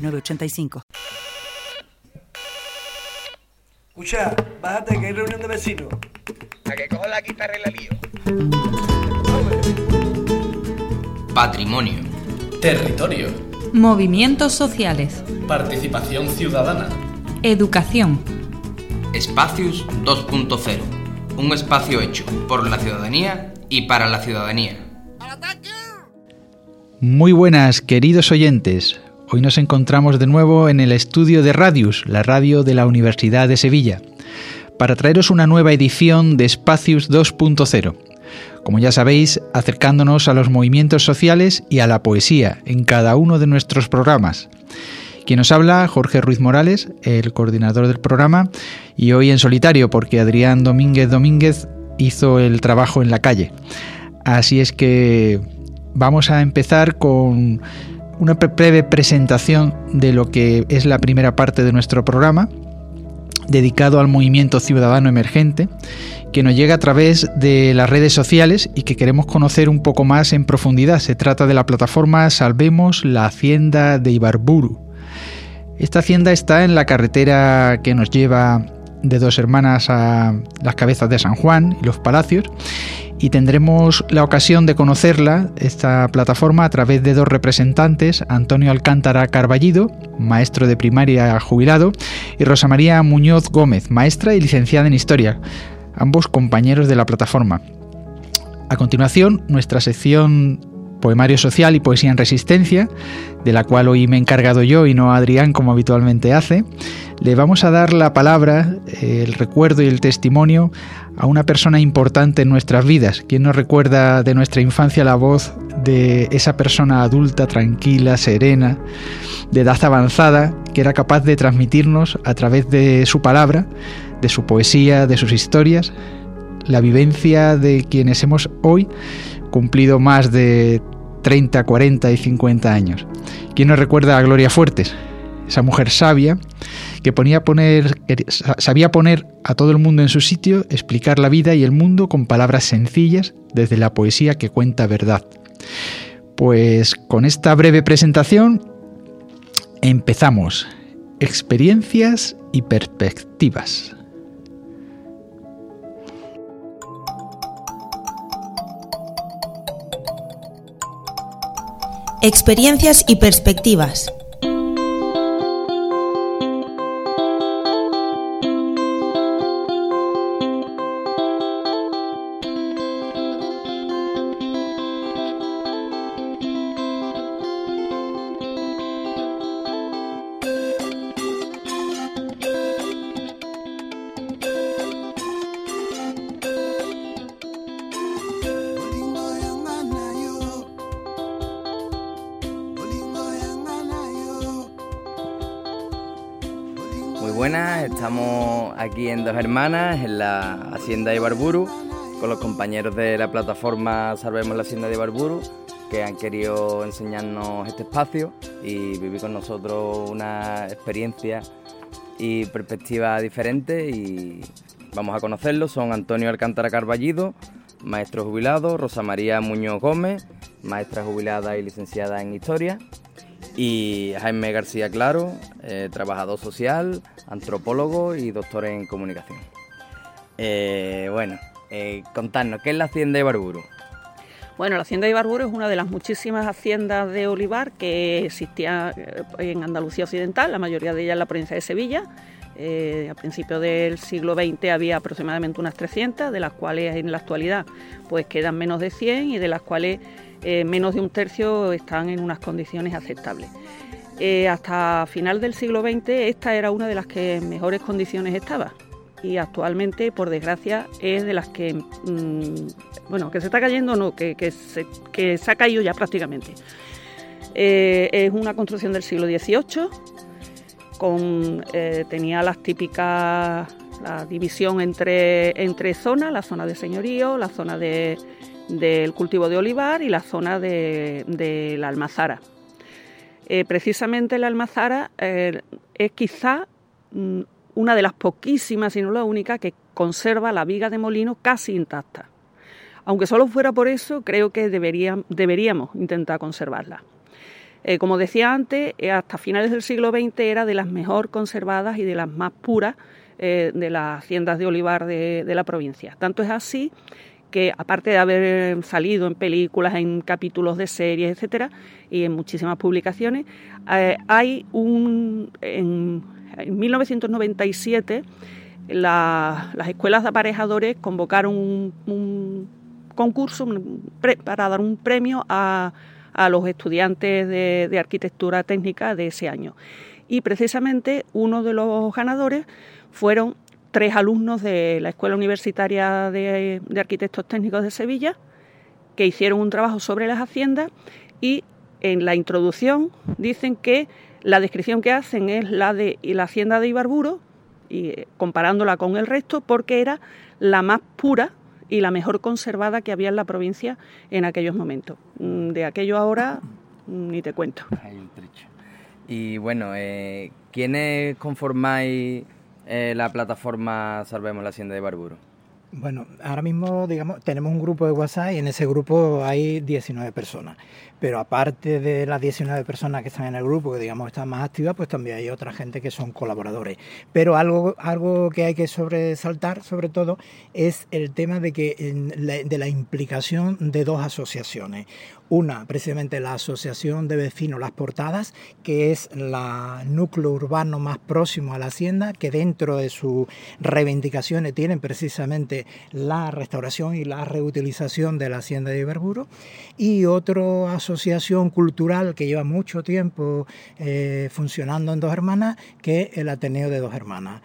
906985. Escucha, bájate que hay reunión de vecinos. A que cojo la guitarra y la lío. Patrimonio. Territorio. Movimientos sociales. Participación ciudadana. Educación. Espacios 2.0. Un espacio hecho por la ciudadanía y para la ciudadanía. Muy buenas, queridos oyentes. Hoy nos encontramos de nuevo en el estudio de Radius, la radio de la Universidad de Sevilla, para traeros una nueva edición de Espacios 2.0. Como ya sabéis, acercándonos a los movimientos sociales y a la poesía en cada uno de nuestros programas. Quien nos habla, Jorge Ruiz Morales, el coordinador del programa, y hoy en solitario porque Adrián Domínguez Domínguez hizo el trabajo en la calle. Así es que vamos a empezar con una breve presentación de lo que es la primera parte de nuestro programa, dedicado al movimiento ciudadano emergente, que nos llega a través de las redes sociales y que queremos conocer un poco más en profundidad. Se trata de la plataforma Salvemos la Hacienda de Ibarburu. Esta hacienda está en la carretera que nos lleva de dos hermanas a las cabezas de San Juan y los Palacios y tendremos la ocasión de conocerla, esta plataforma, a través de dos representantes, Antonio Alcántara Carballido, maestro de primaria jubilado, y Rosa María Muñoz Gómez, maestra y licenciada en Historia, ambos compañeros de la plataforma. A continuación, nuestra sección Poemario Social y Poesía en Resistencia, de la cual hoy me he encargado yo y no Adrián como habitualmente hace, le vamos a dar la palabra, el recuerdo y el testimonio a una persona importante en nuestras vidas. ¿Quién nos recuerda de nuestra infancia la voz de esa persona adulta, tranquila, serena, de edad avanzada, que era capaz de transmitirnos a través de su palabra, de su poesía, de sus historias, la vivencia de quienes hemos hoy cumplido más de 30, 40 y 50 años. ¿Quién nos recuerda a Gloria Fuertes? Esa mujer sabia que ponía poner, sabía poner a todo el mundo en su sitio, explicar la vida y el mundo con palabras sencillas desde la poesía que cuenta verdad. Pues con esta breve presentación empezamos. Experiencias y perspectivas. Experiencias y perspectivas. Buenas, estamos aquí en Dos Hermanas, en la Hacienda de Ibarburu, con los compañeros de la plataforma Salvemos la Hacienda de Ibarburu, que han querido enseñarnos este espacio y vivir con nosotros una experiencia y perspectiva diferente y vamos a conocerlos. Son Antonio Alcántara Carballido, maestro jubilado, Rosa María Muñoz Gómez, maestra jubilada y licenciada en Historia, y Jaime García Claro, eh, trabajador social, antropólogo y doctor en comunicación. Eh, bueno, eh, contarnos, ¿qué es la Hacienda de Ibarburu? Bueno, la Hacienda de Ibarburu es una de las muchísimas haciendas de olivar que existían en Andalucía Occidental, la mayoría de ellas en la provincia de Sevilla. a principios del siglo XX había aproximadamente unas 300, de las cuales en la actualidad pues quedan menos de 100 y de las cuales eh, menos de un tercio están en unas condiciones aceptables. Eh, hasta final del siglo XX esta era una de las que en mejores condiciones estaba y actualmente, por desgracia, es de las que, mm, bueno, que se está cayendo, no, que, se, que se ha caído ya prácticamente. Eh, es una construcción del siglo XVIII, con, tenía las típicas, la división entre, entre zonas, la zona de señorío, la zona de, del cultivo de olivar y la zona de, la almazara. Eh, precisamente la almazara es quizá mm, una de las poquísimas, si no la única, que conserva la viga de molino casi intacta. Aunque solo fuera por eso, creo que deberíamos intentar conservarla. Eh, como decía antes, eh, hasta finales del siglo XX era de las mejor conservadas y de las más puras eh, de las haciendas de olivar de, la provincia. Tanto es así que, aparte de haber salido en películas, en capítulos de series, etcétera, y en muchísimas publicaciones, hay un. En, 1997, las escuelas de aparejadores convocaron un concurso para dar un premio a a los estudiantes de, arquitectura técnica de ese año. Y precisamente uno de los ganadores fueron tres alumnos de la Escuela Universitaria de, Arquitectos Técnicos de Sevilla, que hicieron un trabajo sobre las haciendas y en la introducción dicen que la descripción que hacen es la de la hacienda de Ibarburo, y eh, comparándola con el resto, porque era la más pura y la mejor conservada que había en la provincia en aquellos momentos. Mm, de aquello ahora ni te cuento. Y bueno, eh, ¿quiénes conformáis eh, la plataforma Salvemos la Hacienda de Barburo? Bueno, ahora mismo, digamos, tenemos un grupo de WhatsApp y en ese grupo hay 19 personas. Pero aparte de las 19 personas que están en el grupo, que digamos están más activas, pues también hay otra gente que son colaboradores. Pero algo, algo que hay que sobresaltar, sobre todo, es el tema de, que, de la implicación de dos asociaciones. Una, precisamente la Asociación de Vecinos Las Portadas, que es el núcleo urbano más próximo a la hacienda, que dentro de sus reivindicaciones tienen precisamente la restauración y la reutilización de la hacienda de Iberburo. Y otro asociación cultural que lleva mucho tiempo eh, funcionando en Dos Hermanas, que es el Ateneo de Dos Hermanas.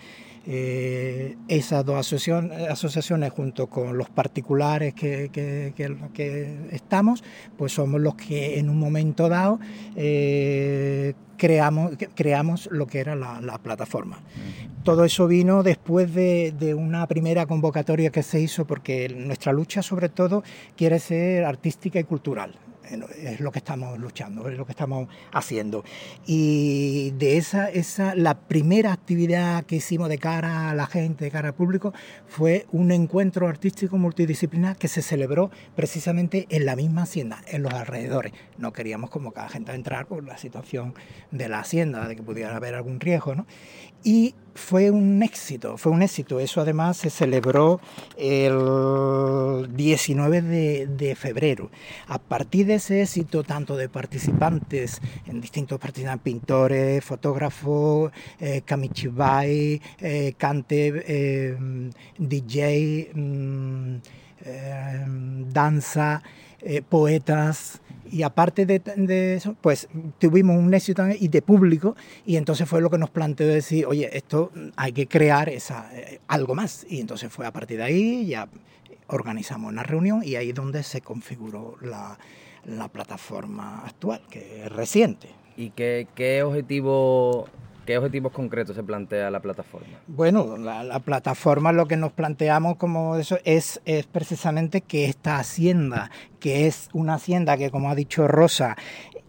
Eh, esas dos asociaciones junto con los particulares que, que, estamos, pues somos los que en un momento dado eh, creamos, creamos lo que era la, plataforma. Todo eso vino después de, de, una primera convocatoria que se hizo porque nuestra lucha sobre todo quiere ser artística y cultural es lo que estamos luchando, es lo que estamos haciendo. Y de esa, esa, la primera actividad que hicimos de cara a la gente, de cara al público, fue un encuentro artístico multidisciplinar que se celebró precisamente en la misma hacienda, en los alrededores. No queríamos como cada gente entrar por la situación de la hacienda, de que pudiera haber algún riesgo, ¿no? Y fue un éxito, fue un éxito. Eso además se celebró el 19 de, febrero. A partir de ese éxito, tanto de participantes, en distintos participantes, pintores, fotógrafos, eh, kamichibai, eh, cante, eh, DJ, mm, eh, danza, poetas, y aparte de, eso, pues tuvimos un éxito y de público y entonces fue lo que nos planteó decir, oye, esto hay que crear esa, eh, algo más. Y entonces fue a partir de ahí, ya organizamos una reunión y ahí es donde se configuró la, plataforma actual, que es reciente. ¿Y qué, qué objetivo ¿Qué objetivos concretos se plantea la plataforma? Bueno, la, plataforma lo que nos planteamos como eso es, es precisamente que esta hacienda, que es una hacienda que como ha dicho Rosa,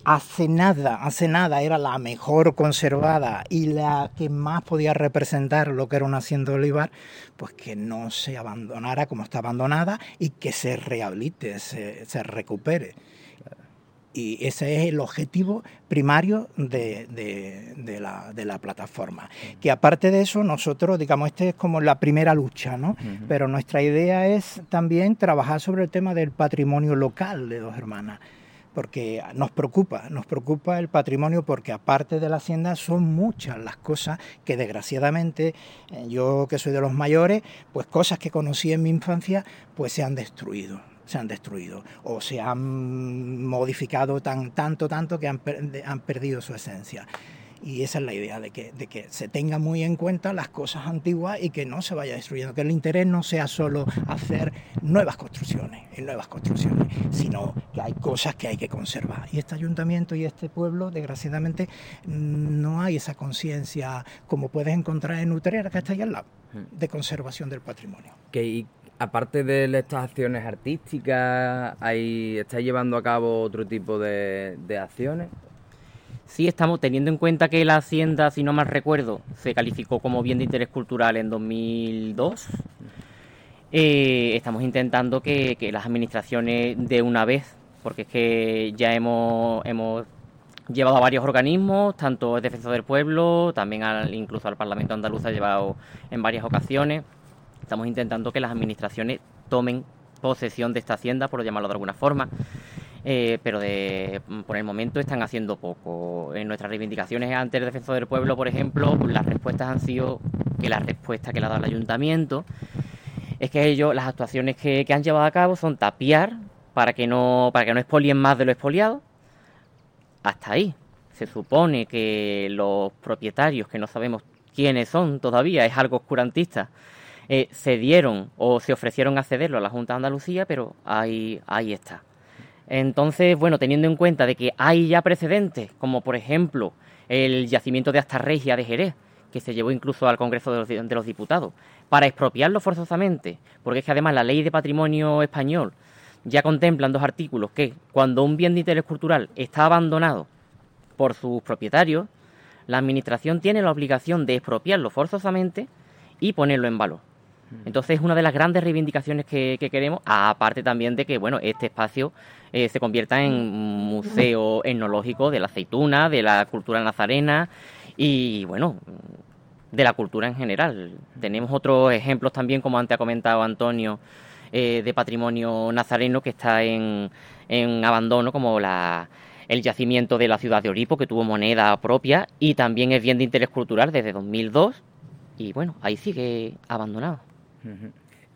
hace nada, hace nada era la mejor conservada y la que más podía representar lo que era una hacienda de olivar, pues que no se abandonara como está abandonada y que se rehabilite, se, se recupere y ese es el objetivo primario de, la, plataforma. Que aparte de eso, nosotros, digamos, este es como la primera lucha, ¿no? Pero nuestra idea es también trabajar sobre el tema del patrimonio local de Dos Hermanas porque nos preocupa, nos preocupa el patrimonio porque aparte de la hacienda son muchas las cosas que desgraciadamente eh, yo que soy de los mayores, pues cosas que conocí en mi infancia pues se han destruido se han destruido o se han modificado tan, tanto, tanto que han, han perdido su esencia. Y esa es la idea, de que, de que se tenga muy en cuenta las cosas antiguas y que no se vaya destruyendo, que el interés no sea solo hacer nuevas construcciones en nuevas construcciones, sino que hay cosas que hay que conservar. Y este ayuntamiento y este pueblo, desgraciadamente, no hay esa conciencia como puedes encontrar en Utrera, que está ahí al lado, Mm. de conservación del patrimonio. Que y aparte de estas acciones artísticas, hay, ¿estáis llevando a cabo otro tipo de, acciones? Sí, estamos teniendo en cuenta que la hacienda, si no mal recuerdo, se calificó como bien de interés cultural en 2002. Eh, estamos intentando que, las administraciones de una vez, porque es que ya hemos, hemos llevado a varios organismos, tanto el Defensor del Pueblo, también al, incluso al Parlamento andaluz ha llevado en varias ocasiones. Estamos intentando que las administraciones tomen posesión de esta hacienda, por llamarlo de alguna forma. Eh, pero de, por el momento están haciendo poco. En nuestras reivindicaciones ante el Defensor del Pueblo, por ejemplo, las respuestas han sido que la respuesta que le ha dado el ayuntamiento es que ellos, las actuaciones que, que han llevado a cabo son tapiar para que no, para que no expolien más de lo expoliado. Hasta ahí. Se supone que los propietarios, que no sabemos quiénes son todavía, es algo oscurantista, eh, cedieron o se ofrecieron a cederlo a la Junta de Andalucía, pero ahí, ahí está. Entonces, bueno, teniendo en cuenta de que hay ya precedentes, como por ejemplo el yacimiento de Astarregia de Jerez, que se llevó incluso al Congreso de los, Diputados, para expropiarlo forzosamente, porque es que además la ley de patrimonio español ya contempla en dos artículos que cuando un bien de interés cultural está abandonado por sus propietarios, la Administración tiene la obligación de expropiarlo forzosamente y ponerlo en valor. Entonces es una de las grandes reivindicaciones que, que queremos, aparte también de que bueno este espacio eh, se convierta en museo etnológico de la aceituna, de la cultura nazarena y bueno de la cultura en general. Tenemos otros ejemplos también, como antes ha comentado Antonio, eh, de patrimonio nazareno que está en, en abandono, como la, el yacimiento de la ciudad de Oripo, que tuvo moneda propia y también es bien de interés cultural desde 2002 y bueno, ahí sigue abandonado.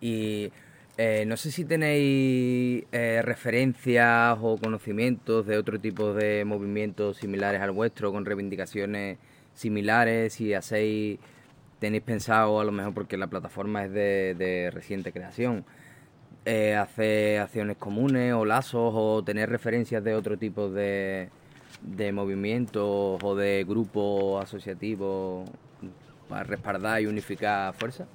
Y eh, no sé si tenéis eh, referencias o conocimientos de otro tipo de movimientos similares al vuestro, con reivindicaciones similares, si hacéis, tenéis pensado, a lo mejor porque la plataforma es de, de reciente creación, eh, hacer acciones comunes o lazos o tener referencias de otro tipo de, de movimientos o de grupos asociativos para respaldar y unificar fuerzas.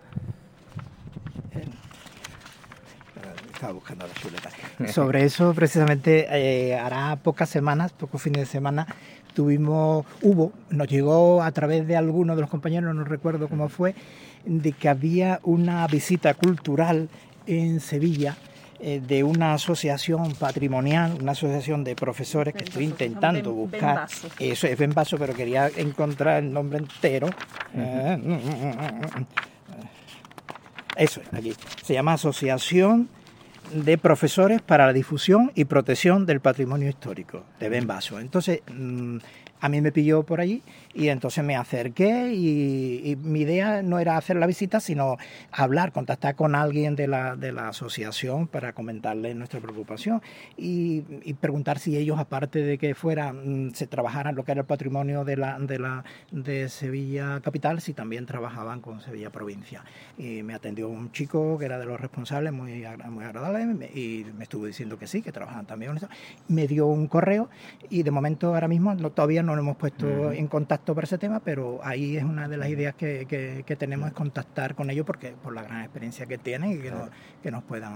Estaba buscando la chuleta. Sobre eso, precisamente, eh, hará pocas semanas, pocos fines de semana, tuvimos, hubo, nos llegó a través de algunos de los compañeros, no recuerdo cómo fue, de que había una visita cultural en Sevilla eh, de una asociación patrimonial, una asociación de profesores que estoy intentando Ben- buscar. Benvaso. Eso es Benvaso, pero quería encontrar el nombre entero. Eh, Eso es, aquí. Se llama Asociación de Profesores para la Difusión y Protección del Patrimonio Histórico, de Benvaso. Entonces, mm, a mí me pilló por allí y entonces me acerqué y, y mi idea no era hacer la visita, sino hablar, contactar con alguien de la, de la asociación para comentarle nuestra preocupación y, preguntar si ellos, aparte de que fuera, mm, se trabajaran lo que era el patrimonio de, la, de, la, de Sevilla Capital, si también trabajaban con Sevilla Provincia. Y me atendió un chico que era de los responsables, muy, muy agradable, y me estuvo diciendo que sí, que trabajaban también. Me dio un correo y de momento ahora mismo no, todavía no nos hemos puesto en contacto para ese tema, pero ahí es una de las ideas que, que- que tenemos es contactar con ellos porque por la gran experiencia que tienen y que, nos, que nos puedan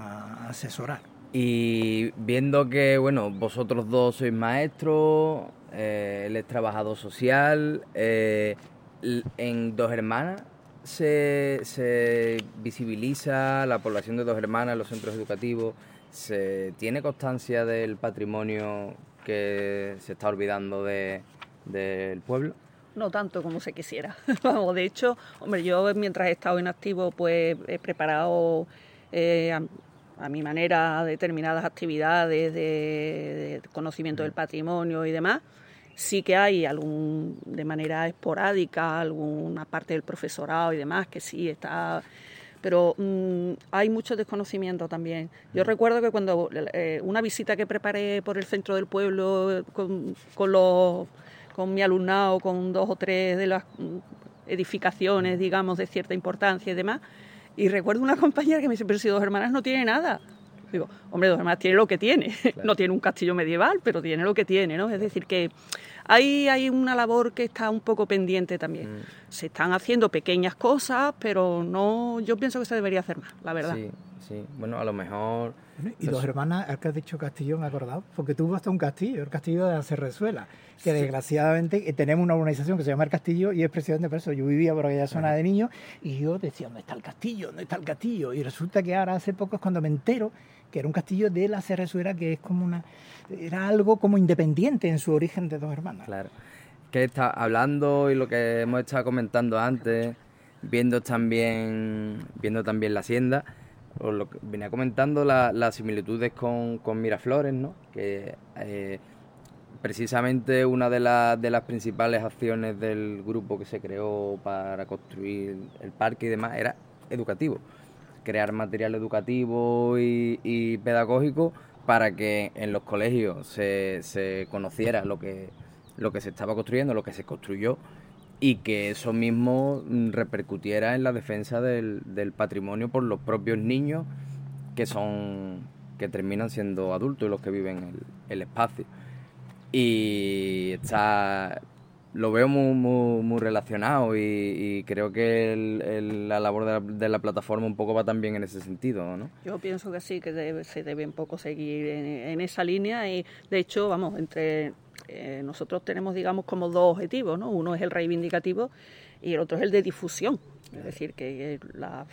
asesorar. Y viendo que, bueno, vosotros dos sois maestros, eh, él es trabajador social, eh, en Dos Hermanas se, se visibiliza la población de Dos Hermanas, los centros educativos, se tiene constancia del patrimonio que se está olvidando de- del pueblo. No tanto como se quisiera. Vamos, de hecho, hombre, yo mientras he estado en activo, pues he preparado eh, a, a mi manera determinadas actividades de, de conocimiento del patrimonio y demás. Sí que hay algún, de manera esporádica, alguna parte del profesorado y demás que sí está pero mm, hay mucho desconocimiento también. Yo recuerdo que cuando eh, una visita que preparé por el centro del pueblo con, con los con mi alumnado, con dos o tres de las mm, edificaciones, digamos, de cierta importancia y demás. Y recuerdo una compañera que me dice, pero si dos hermanas no tiene nada. Digo, hombre, dos hermanas tiene lo que tiene. No tiene un castillo medieval, pero tiene lo que tiene, ¿no? Es decir, que ahí hay una labor que está un poco pendiente también. Mm. Se están haciendo pequeñas cosas, pero no, yo pienso que se debería hacer más, la verdad. Sí, sí. Bueno, a lo mejor... Y dos hermanas, al que has dicho castillo, me he acordado, porque tuvo hasta un castillo, el castillo de la Cerrezuela, que desgraciadamente eh, tenemos una organización que se llama El Castillo y es precisamente por eso. Yo vivía por aquella zona de niños y yo decía, ¿dónde está el castillo? ¿Dónde está el castillo? Y resulta que ahora hace poco es cuando me entero que era un castillo de la Cerrezuela, que es como una. era algo como independiente en su origen de dos hermanas. Claro. Que está hablando y lo que hemos estado comentando antes, viendo también, viendo también la hacienda, os lo que venía comentando la- las similitudes con, con Miraflores, ¿no? Que eh, precisamente una de, de las principales acciones del grupo que se creó para construir el parque y demás era educativo. Crear material educativo y, y pedagógico para que en los colegios se, se conociera lo que, lo que se estaba construyendo, lo que se construyó y que eso mismo mm, repercutiera en la defensa del, del patrimonio por los propios niños que son que terminan siendo adultos y los que viven el, el espacio. Y está lo veo muy, muy, relacionado y, creo que el- la labor de la, de la plataforma un poco va también en ese sentido, ¿no? Yo pienso que sí, que debe- se debe un poco seguir en, en esa línea y de hecho, vamos, entre eh, nosotros tenemos, digamos, como dos objetivos, ¿no? Uno es el reivindicativo y el otro es el de difusión. Es decir, que eh, la,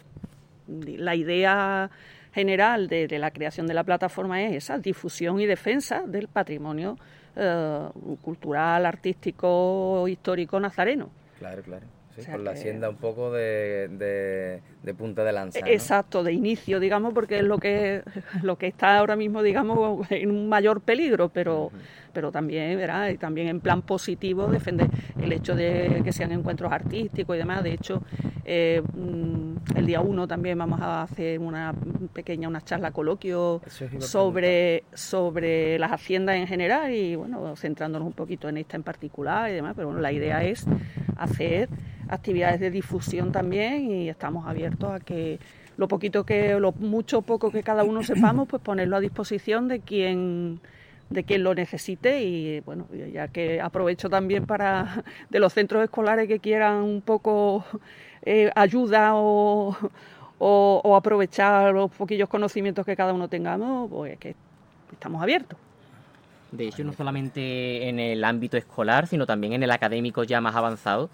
la idea general de, de la creación de la plataforma es esa, difusión y defensa del patrimonio eh, cultural, artístico, histórico nazareno. Claro, claro. Sí, O sea con la hacienda un poco de, de, de punta de lanza. ¿no? Exacto, de inicio, digamos, porque es lo que lo que está ahora mismo, digamos, en un mayor peligro, pero pero también, ¿verdad? Y también en plan positivo defender el hecho de que sean encuentros artísticos y demás. De hecho, eh, mm, el día uno también vamos a hacer una pequeña, una charla coloquio sobre, sobre las haciendas en general y, bueno, centrándonos un poquito en esta en particular y demás. Pero bueno, la idea es hacer actividades de difusión también y estamos abiertos a que lo poquito que, lo mucho poco que cada uno sepamos, pues ponerlo a disposición de quien de quien lo necesite y bueno, ya que aprovecho también para de los centros escolares que quieran un poco eh, ayuda o, o, o aprovechar los poquillos conocimientos que cada uno tengamos, pues que estamos abiertos. De hecho, no solamente en el ámbito escolar, sino también en el académico ya más avanzado.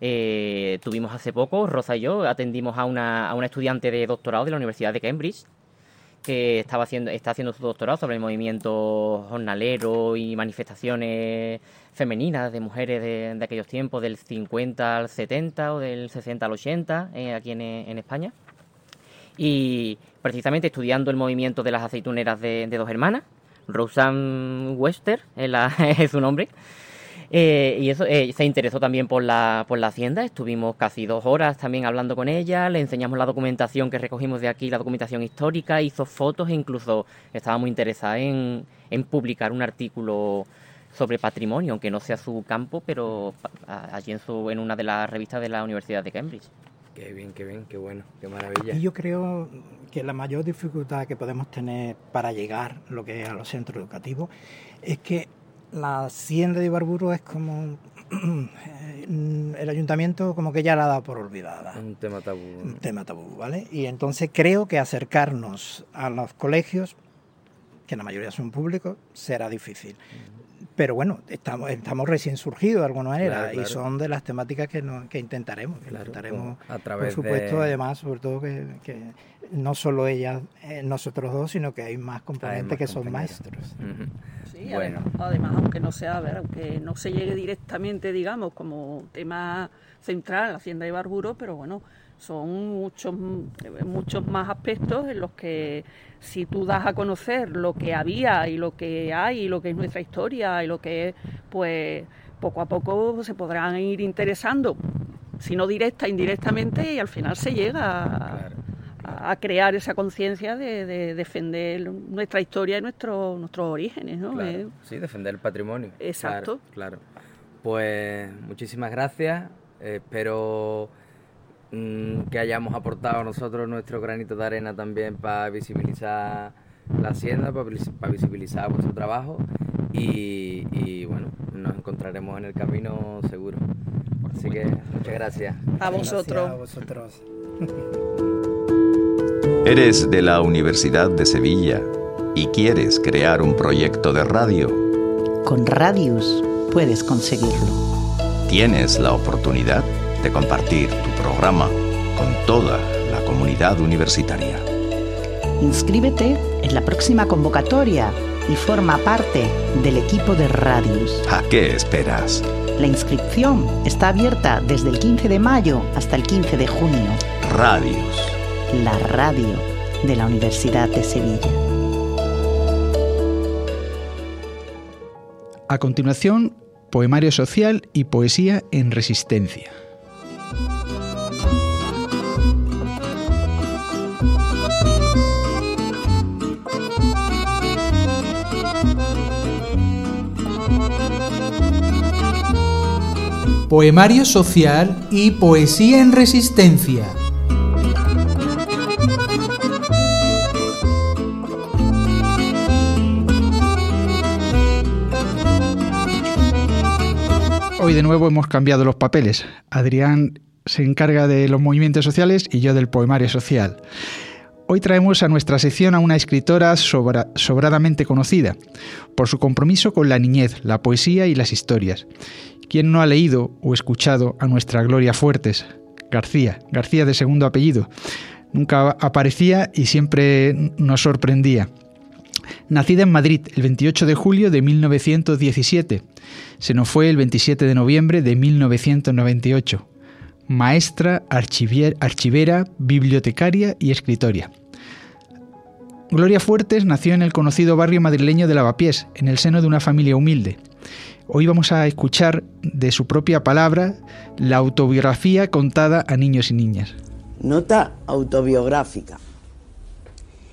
Eh, tuvimos hace poco, Rosa y yo, atendimos a una, a una estudiante de doctorado de la Universidad de Cambridge que estaba haciendo, está haciendo su doctorado sobre el movimiento jornalero y manifestaciones femeninas de mujeres de, aquellos tiempos, del 50 al 70 o del 60 al 80, eh, aquí en, en España. Y precisamente estudiando el movimiento de las aceituneras de, de dos hermanas, Roseanne la- es su nombre. Eh, y eso eh, se interesó también por la, por la hacienda. Estuvimos casi dos horas también hablando con ella. Le enseñamos la documentación que recogimos de aquí, la documentación histórica. Hizo fotos e incluso estaba muy interesada en, en publicar un artículo sobre patrimonio, aunque no sea su campo, pero allí en, su, en una de las revistas de la Universidad de Cambridge. Qué bien, qué bien, qué bueno, qué maravilla. Y yo creo que la mayor dificultad que podemos tener para llegar lo que es a los centros educativos es que la hacienda de Ibarburu es como el ayuntamiento como que ya la ha dado por olvidada. Un tema tabú. Un tema tabú, ¿vale? Y entonces creo que acercarnos a los colegios, que la mayoría son públicos, será difícil. Pero bueno, estamos, estamos recién surgidos de alguna manera Claro, claro. y son de las temáticas que, no- que intentaremos. que Claro, intentaremos, a través por supuesto, de- además, sobre todo que, que no solo ellas, eh, nosotros dos, sino que hay más componentes más que son maestros. Sí, Bueno. además, además, aunque no sea, a ver, aunque no se llegue directamente, digamos, como tema central Hacienda de Barburo, pero bueno, son muchos, muchos más aspectos en los que si tú das a conocer lo que había y lo que hay y lo que es nuestra historia y lo que es, pues poco a poco se podrán ir interesando, si no directa, indirectamente, y al final se llega a, Claro. a- a crear esa conciencia de, de defender nuestra historia y nuestro, nuestros orígenes, ¿no? Claro, Eh, sí, defender el patrimonio. Exacto. Claro, claro. Pues muchísimas gracias. Espero que hayamos aportado nosotros nuestro granito de arena también para visibilizar la hacienda para visibilizar vuestro trabajo y, bueno, nos encontraremos en el camino seguro. Así que muchas gracias. A vosotros. a vosotros. Eres de la Universidad de Sevilla y quieres crear un proyecto de radio. Con Radius puedes conseguirlo. Tienes la oportunidad de compartir tu programa con toda la comunidad universitaria. Inscríbete en la próxima convocatoria y forma parte del equipo de Radius. ¿A qué esperas? La inscripción está abierta desde el 15 de mayo hasta el 15 de junio. Radius. La radio de la Universidad de Sevilla. A continuación, poemario social y poesía en resistencia. Poemario social y poesía en resistencia. Hoy de nuevo hemos cambiado los papeles. Adrián se encarga de los movimientos sociales y yo del poemario social. Hoy traemos a nuestra sección a una escritora sobradamente conocida por su compromiso con la niñez, la poesía y las historias. ¿Quién no ha leído o escuchado a nuestra Gloria Fuertes? García, García de segundo apellido. Nunca aparecía y siempre nos sorprendía. Nacida en Madrid el 28 de julio de 1917, se nos fue el 27 de noviembre de 1998. Maestra, archivera, bibliotecaria y escritora. Gloria Fuertes nació en el conocido barrio madrileño de Lavapiés, en el seno de una familia humilde. Hoy vamos a escuchar de su propia palabra la autobiografía contada a niños y niñas. Nota autobiográfica.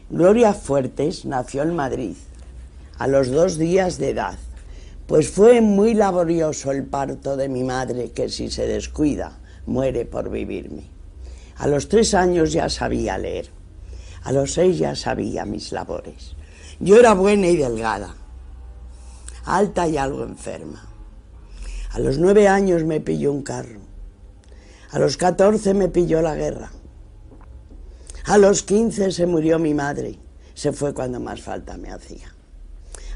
Gloria Fuertes nació en Madrid a los dos días de edad, pues fue muy laborioso el parto de mi madre que si se descuida muere por vivirme. A los tres años ya sabía leer, a los seis ya sabía mis labores. Yo era buena y delgada, alta y algo enferma. A los nueve años me pilló un carro, a los catorce me pilló la guerra. A los 15 se murió mi madre. Se fue cuando más falta me hacía.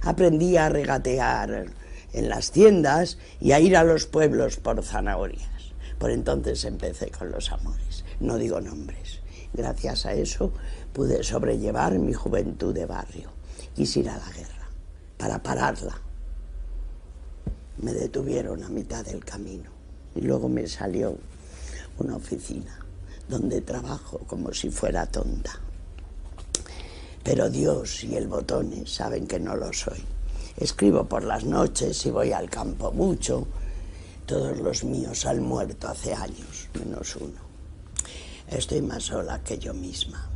Aprendí a regatear en las tiendas y a ir a los pueblos por zanahorias. Por entonces empecé con los amores. No digo nombres. Gracias a eso pude sobrellevar mi juventud de barrio. Quise ir a la guerra para pararla. Me detuvieron a mitad del camino y luego me salió una oficina donde trabajo como si fuera tonta. Pero Dios y el Botones saben que no lo soy. Escribo por las noches y voy al campo mucho. Todos los míos han muerto hace años, menos uno. Estoy más sola que yo misma.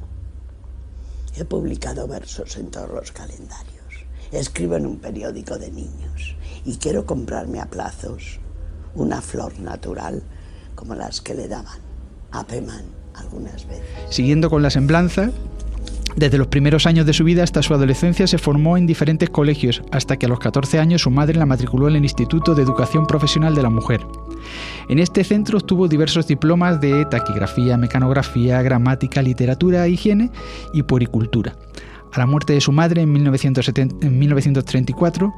He publicado versos en todos los calendarios. Escribo en un periódico de niños y quiero comprarme a plazos una flor natural como las que le daban a Peman algunas veces. Siguiendo con la semblanza, desde los primeros años de su vida hasta su adolescencia se formó en diferentes colegios, hasta que a los 14 años su madre la matriculó en el Instituto de Educación Profesional de la Mujer. En este centro obtuvo diversos diplomas de taquigrafía, mecanografía, gramática, literatura, higiene y puericultura. A la muerte de su madre en, 1934,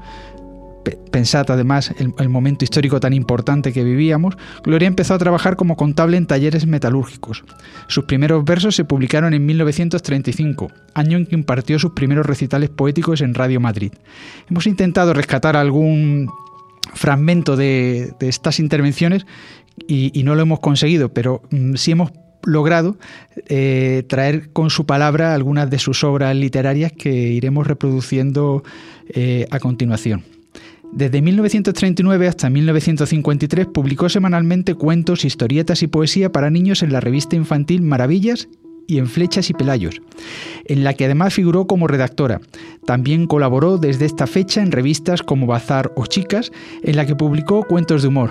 pensad además el, el, momento histórico tan importante que vivíamos, Gloria empezó a trabajar como contable en talleres metalúrgicos. Sus primeros versos se publicaron en 1935, año en que impartió sus primeros recitales poéticos en Radio Madrid. Hemos intentado rescatar algún fragmento de, estas intervenciones y, y, no lo hemos conseguido, pero mm, sí hemos logrado eh, traer con su palabra algunas de sus obras literarias que iremos reproduciendo eh, a continuación. Desde 1939 hasta 1953 publicó semanalmente cuentos, historietas y poesía para niños en la revista infantil Maravillas y en Flechas y Pelayos, en la que además figuró como redactora. También colaboró desde esta fecha en revistas como Bazar o Chicas, en la que publicó cuentos de humor.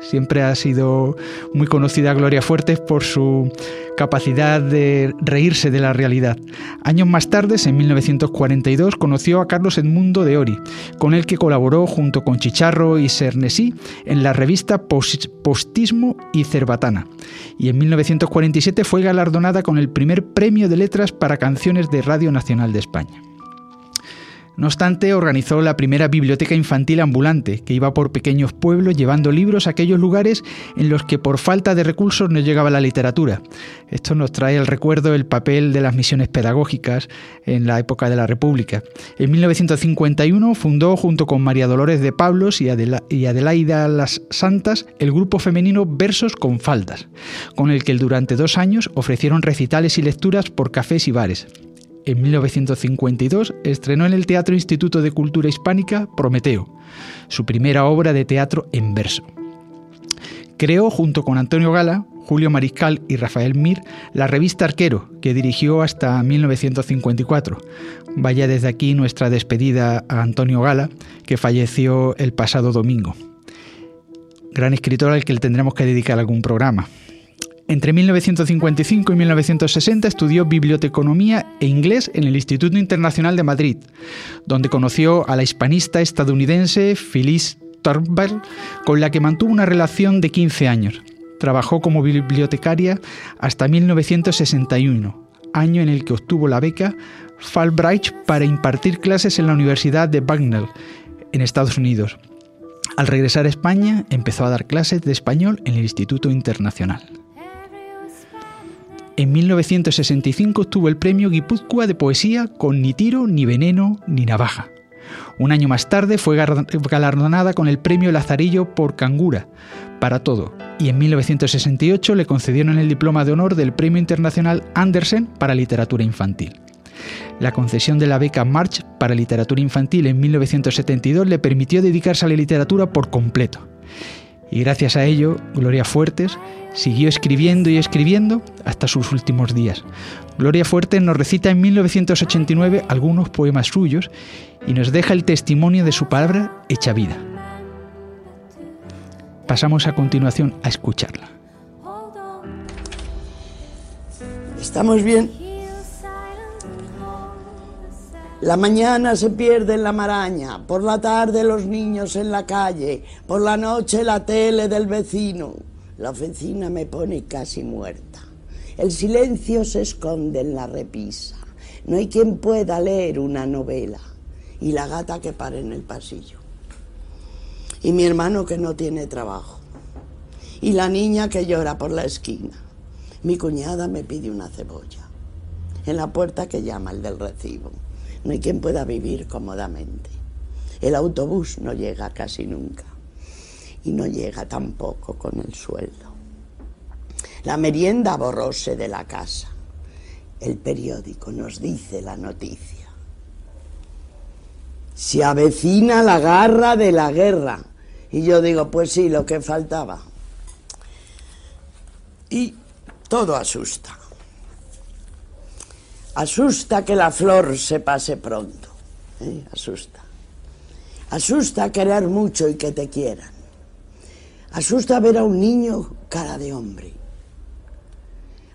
Siempre ha sido muy conocida Gloria Fuertes por su capacidad de reírse de la realidad. Años más tarde, en 1942, conoció a Carlos Edmundo de Ori, con el que colaboró junto con Chicharro y Sernesí en la revista Postismo y Cerbatana. Y en 1947 fue galardonada con el primer premio de letras para canciones de Radio Nacional de España. No obstante, organizó la primera biblioteca infantil ambulante, que iba por pequeños pueblos llevando libros a aquellos lugares en los que por falta de recursos no llegaba la literatura. Esto nos trae al recuerdo el papel de las misiones pedagógicas en la época de la República. En 1951 fundó junto con María Dolores de Pablos y, Adelaida Las Santas el grupo femenino Versos con Faldas, con el que durante dos años ofrecieron recitales y lecturas por cafés y bares. En 1952 estrenó en el Teatro Instituto de Cultura Hispánica Prometeo, su primera obra de teatro en verso. Creó junto con Antonio Gala, Julio Mariscal y Rafael Mir la revista Arquero, que dirigió hasta 1954. Vaya desde aquí nuestra despedida a Antonio Gala, que falleció el pasado domingo. Gran escritor al que le tendremos que dedicar algún programa. Entre 1955 y 1960 estudió biblioteconomía e inglés en el Instituto Internacional de Madrid, donde conoció a la hispanista estadounidense Phyllis Turnbull, con la que mantuvo una relación de 15 años. Trabajó como bibliotecaria hasta 1961, año en el que obtuvo la beca Fulbright para impartir clases en la Universidad de Bucknell, en Estados Unidos. Al regresar a España, empezó a dar clases de español en el Instituto Internacional. En 1965 obtuvo el premio Guipúzcoa de Poesía con Ni tiro, ni veneno, ni navaja. Un año más tarde fue galardonada con el premio Lazarillo por Cangura, para todo, y en 1968 le concedieron el diploma de honor del Premio Internacional Andersen para Literatura Infantil. La concesión de la beca March para literatura infantil en 1972 le permitió dedicarse a la literatura por completo y gracias a ello, Gloria Fuertes siguió escribiendo y escribiendo hasta sus últimos días. Gloria Fuertes nos recita en 1989 algunos poemas suyos y nos deja el testimonio de su palabra hecha vida. Pasamos a continuación a escucharla. ¿Estamos bien? La mañana se pierde en la maraña, por la tarde los niños en la calle, por la noche la tele del vecino. La oficina me pone casi muerta. El silencio se esconde en la repisa. No hay quien pueda leer una novela. Y la gata que para en el pasillo. Y mi hermano que no tiene trabajo. Y la niña que llora por la esquina. Mi cuñada me pide una cebolla. En la puerta que llama el del recibo. No hay quien pueda vivir cómodamente. El autobús no llega casi nunca y no llega tampoco con el sueldo. La merienda borróse de la casa. El periódico nos dice la noticia. Se avecina la garra de la guerra. Y yo digo, pues sí, lo que faltaba. Y todo asusta. Asusta que la flor se pase pronto. ¿eh? Asusta. Asusta querer mucho y que te quieran. Asusta ver a un niño cara de hombre.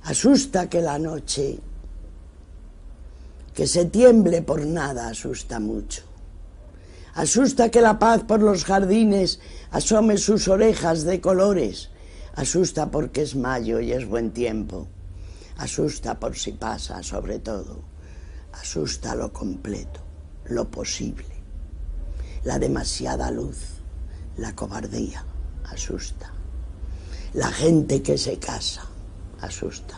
Asusta que la noche, que se tiemble por nada, asusta mucho. Asusta que la paz por los jardines asome sus orejas de colores. Asusta porque es mayo y es buen tiempo. Asusta por si pasa, sobre todo. Asusta lo completo, lo posible. La demasiada luz, la cobardía, asusta. La gente que se casa, asusta.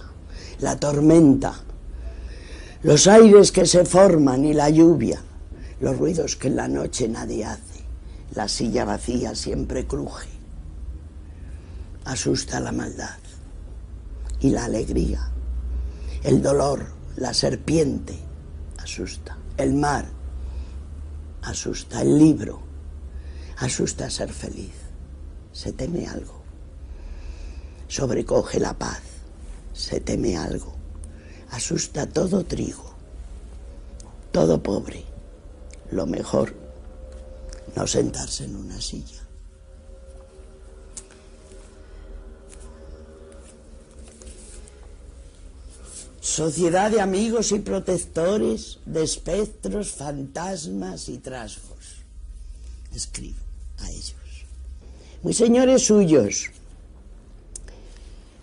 La tormenta, los aires que se forman y la lluvia, los ruidos que en la noche nadie hace. La silla vacía siempre cruje. Asusta la maldad y la alegría el dolor, la serpiente, asusta. El mar, asusta. El libro, asusta ser feliz. Se teme algo. Sobrecoge la paz. Se teme algo. Asusta todo trigo. Todo pobre. Lo mejor, no sentarse en una silla. Sociedad de amigos y protectores, de espectros, fantasmas y trasgos. Escribo a ellos. Muy señores suyos,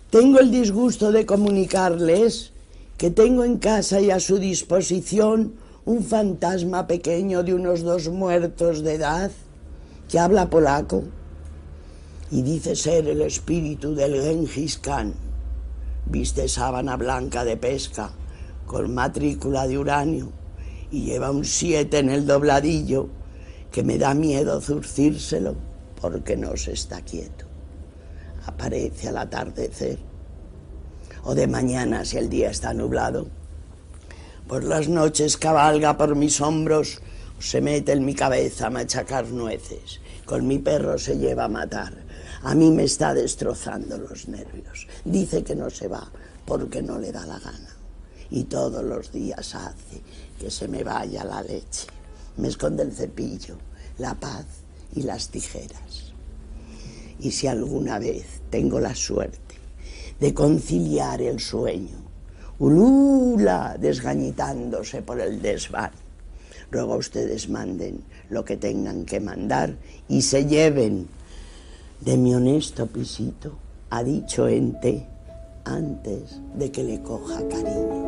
tengo el disgusto de comunicarles que tengo en casa y a su disposición un fantasma pequeño de unos dos muertos de edad que habla polaco y dice ser el espíritu del Genghis Khan. Viste sábana blanca de pesca con matrícula de uranio y lleva un 7 en el dobladillo que me da miedo zurcírselo porque no se está quieto. Aparece al atardecer o de mañana si el día está nublado. Por las noches cabalga por mis hombros, se mete en mi cabeza a machacar nueces. Con mi perro se lleva a matar. A mí me está destrozando los nervios. Dice que no se va porque no le da la gana. Y todos los días hace que se me vaya la leche. Me esconde el cepillo, la paz y las tijeras. Y si alguna vez tengo la suerte de conciliar el sueño. Ulula, desgañitándose por el desván. Luego ustedes manden lo que tengan que mandar y se lleven de mi honesto pisito, ha dicho ente, antes de que le coja cariño.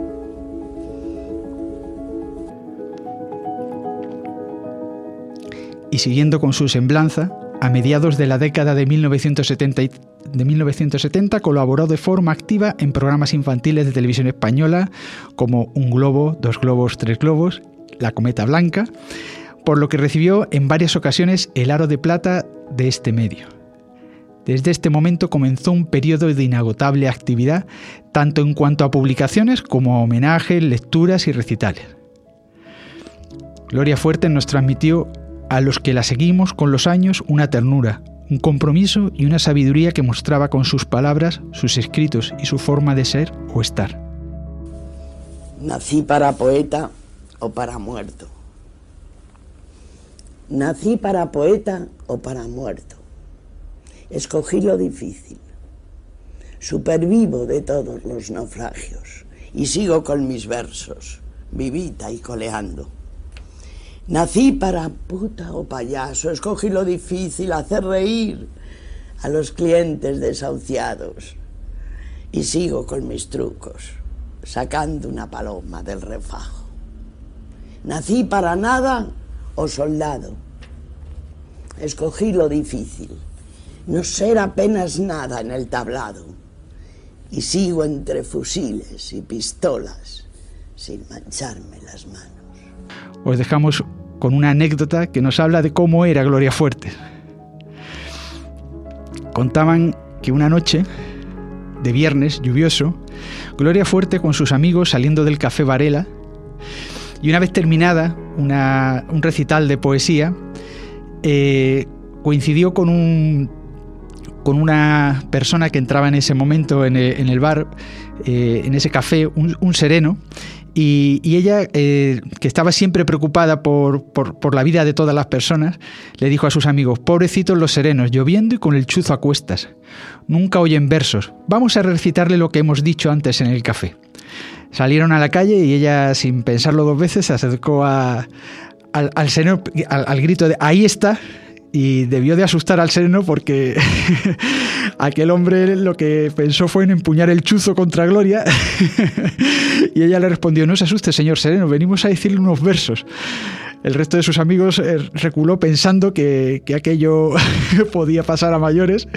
Y siguiendo con su semblanza, a mediados de la década de 1970, de 1970 colaboró de forma activa en programas infantiles de televisión española como Un globo, Dos globos, Tres globos, La cometa blanca, por lo que recibió en varias ocasiones el aro de plata de este medio. Desde este momento comenzó un periodo de inagotable actividad, tanto en cuanto a publicaciones como a homenajes, lecturas y recitales. Gloria Fuerte nos transmitió a los que la seguimos con los años una ternura, un compromiso y una sabiduría que mostraba con sus palabras, sus escritos y su forma de ser o estar. Nací para poeta o para muerto. Nací para poeta o para muerto. Escogí lo difícil. Supervivo de todos los naufragios y sigo con mis versos, vivita y coleando. Nací para puta o payaso, escogí lo difícil, hacer reír a los clientes desahuciados. Y sigo con mis trucos, sacando una paloma del refajo. Nací para nada o soldado. Escogí lo difícil, no ser apenas nada en el tablado. Y sigo entre fusiles y pistolas sin mancharme las manos. Os dejamos con una anécdota que nos habla de cómo era Gloria Fuerte. Contaban que una noche de viernes lluvioso, Gloria Fuerte con sus amigos saliendo del café Varela, y una vez terminada un recital de poesía, eh, coincidió con un con una persona que entraba en ese momento en el, bar, eh, en ese café, un sereno, y, ella, eh, que estaba siempre preocupada por, la vida de todas las personas, le dijo a sus amigos, pobrecitos los serenos, lloviendo y con el chuzo a cuestas. Nunca oyen versos. Vamos a recitarle lo que hemos dicho antes en el café. Salieron a la calle y ella, sin pensarlo dos veces, se acercó al, al, al grito de ahí está y debió de asustar al sereno porque aquel hombre lo que pensó fue en empuñar el chuzo contra Gloria y ella le respondió, no se asuste señor sereno, venimos a decirle unos versos. El resto de sus amigos eh, reculó pensando que, aquello podía pasar a mayores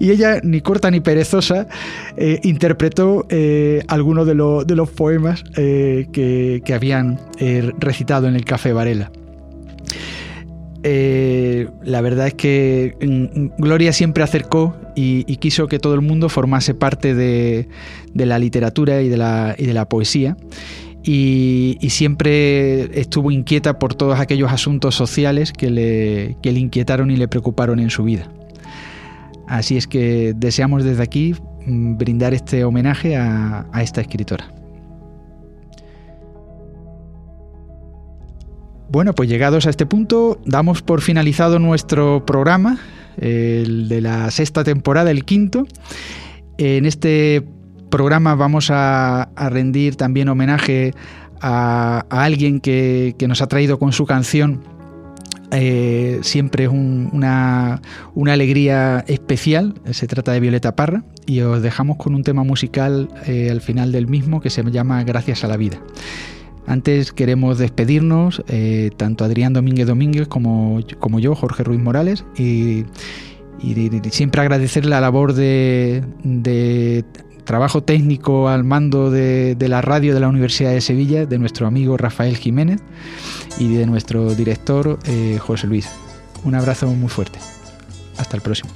y ella, ni corta ni perezosa, eh, interpretó eh, algunos de, los poemas que, que, habían recitado en el Café Varela. Eh, la verdad es que mm, Gloria siempre acercó y, quiso que todo el mundo formase parte de, la literatura y de la, poesía. Y, siempre estuvo inquieta por todos aquellos asuntos sociales que le, le inquietaron y le preocuparon en su vida. Así es que deseamos desde aquí mm, brindar este homenaje a esta escritora. Bueno, pues llegados a este punto, damos por finalizado nuestro programa, el de la sexta temporada, el quinto. En este programa vamos a, rendir también homenaje a, alguien que, nos ha traído con su canción eh, siempre es una, alegría especial. Se trata de Violeta Parra y os dejamos con un tema musical eh, al final del mismo que se llama Gracias a la vida. Antes queremos despedirnos, eh, tanto Adrián Domínguez Domínguez como, como yo, Jorge Ruiz Morales, y, siempre agradecer la labor de, trabajo técnico al mando de, la radio de la Universidad de Sevilla, de nuestro amigo Rafael Jiménez y de nuestro director eh, José Luis. Un abrazo muy fuerte. Hasta el próximo.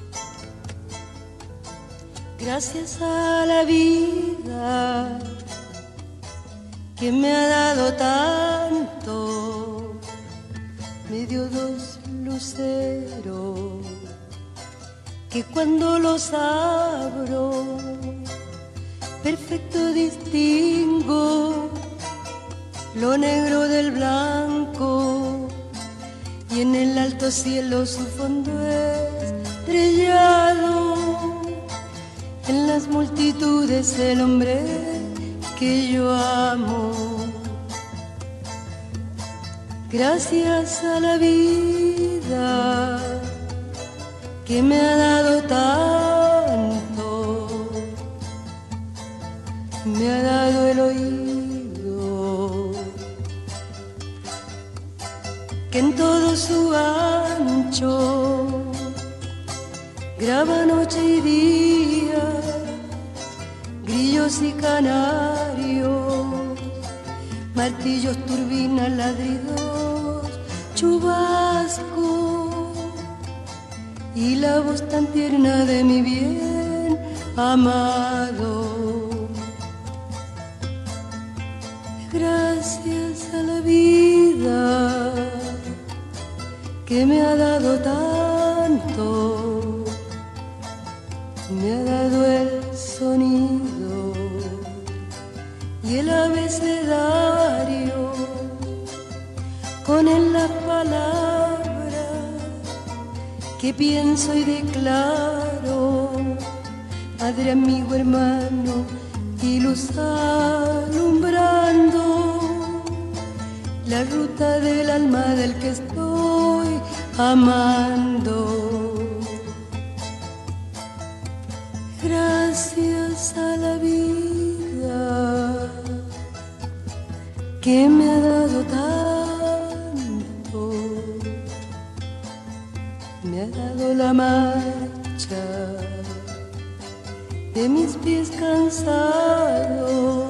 Gracias a la vida que me ha dado tanto, me dio dos luceros que cuando los abro, perfecto distingo lo negro del blanco. Y en el alto cielo su fondo estrellado. En las multitudes el hombre que yo amo. Gracias a la vida que me ha dado tanto, me ha dado el oído, que en todo su ancho graba noche y día y canarios, martillos, turbinas, ladridos, chubasco y la voz tan tierna de mi bien amado. Gracias a la vida que me ha dado tanto, que pienso y declaro, Padre, amigo, hermano, y luz alumbrando la ruta del alma del que estoy amando. Gracias a la vida que me ha dado tanto, me ha dado la marcha de mis pies cansados,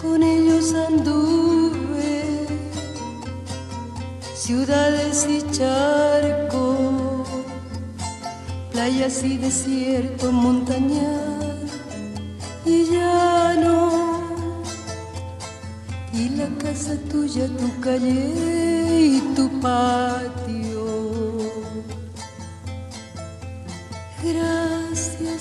con ellos anduve ciudades y charcos, playas y desiertos, montañas y llano y la casa tuya, tu calle y tu patio.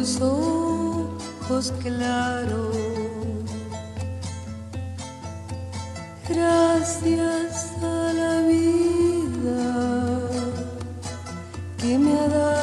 tus ojos claros. Gracias a la vida que me ha dado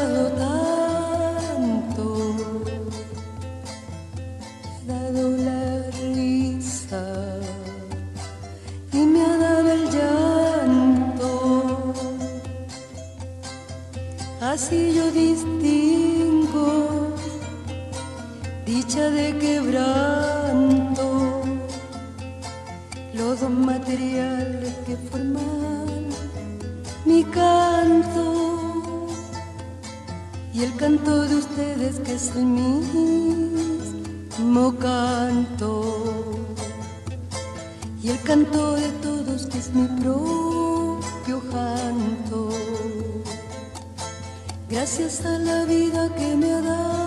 canto de ustedes que es el mismo canto. Y el canto de todos que es mi propio canto. Gracias a la vida que me ha dado